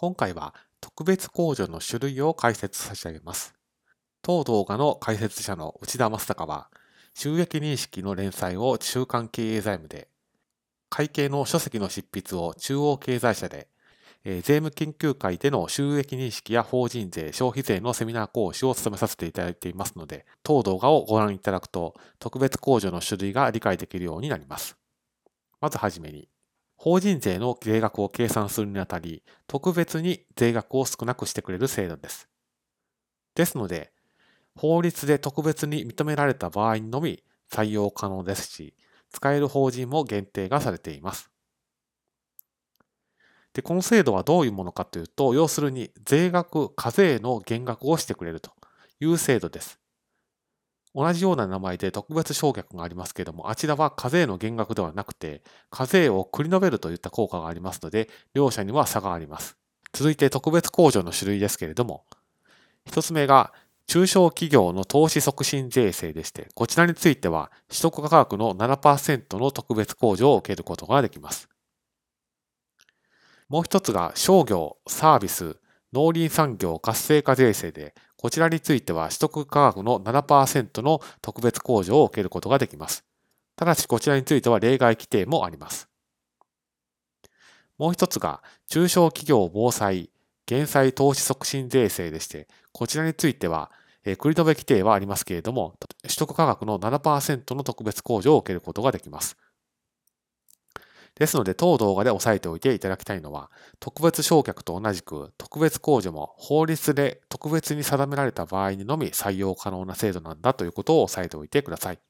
今回は特別控除の種類を解説差し上げます。当動画の解説者の内田正孝は、収益認識の連載を中間経営財務で、会計の書籍の執筆を中央経済社で、税務研究会での収益認識や法人税、消費税のセミナー講師を務めさせていただいていますので、当動画をご覧いただくと、特別控除の種類が理解できるようになります。まずはじめに、法人税の税額を計算するにあたり、特別に税額を少なくしてくれる制度です。ですので、法律で特別に認められた場合にのみ採用可能ですし、使える法人も限定がされています。で、この制度はどういうものかというと、要するに税額、課税の減額をしてくれるという制度です。同じような名前で特別償却がありますけれども、あちらは課税の減額ではなくて、課税を繰り延べるといった効果がありますので、両者には差があります。続いて特別控除の種類ですけれども、一つ目が中小企業の投資促進税制でして、こちらについては取得価格の7%の特別控除を受けることができます。もう一つが商業、サービス、農林産業活性化税制で、こちらについては取得価格の7%の特別控除を受けることができます。ただしこちらについては例外規定もあります。もう一つが中小企業防災減災投資促進税制でして、こちらについては、え繰り留め規定はありますけれども、取得価格の7%の特別控除を受けることができます。ですので、当動画で押さえておいていただきたいのは、特別償却と同じく、特別控除も法律で特別に定められた場合にのみ採用可能な制度なんだということを押さえておいてください。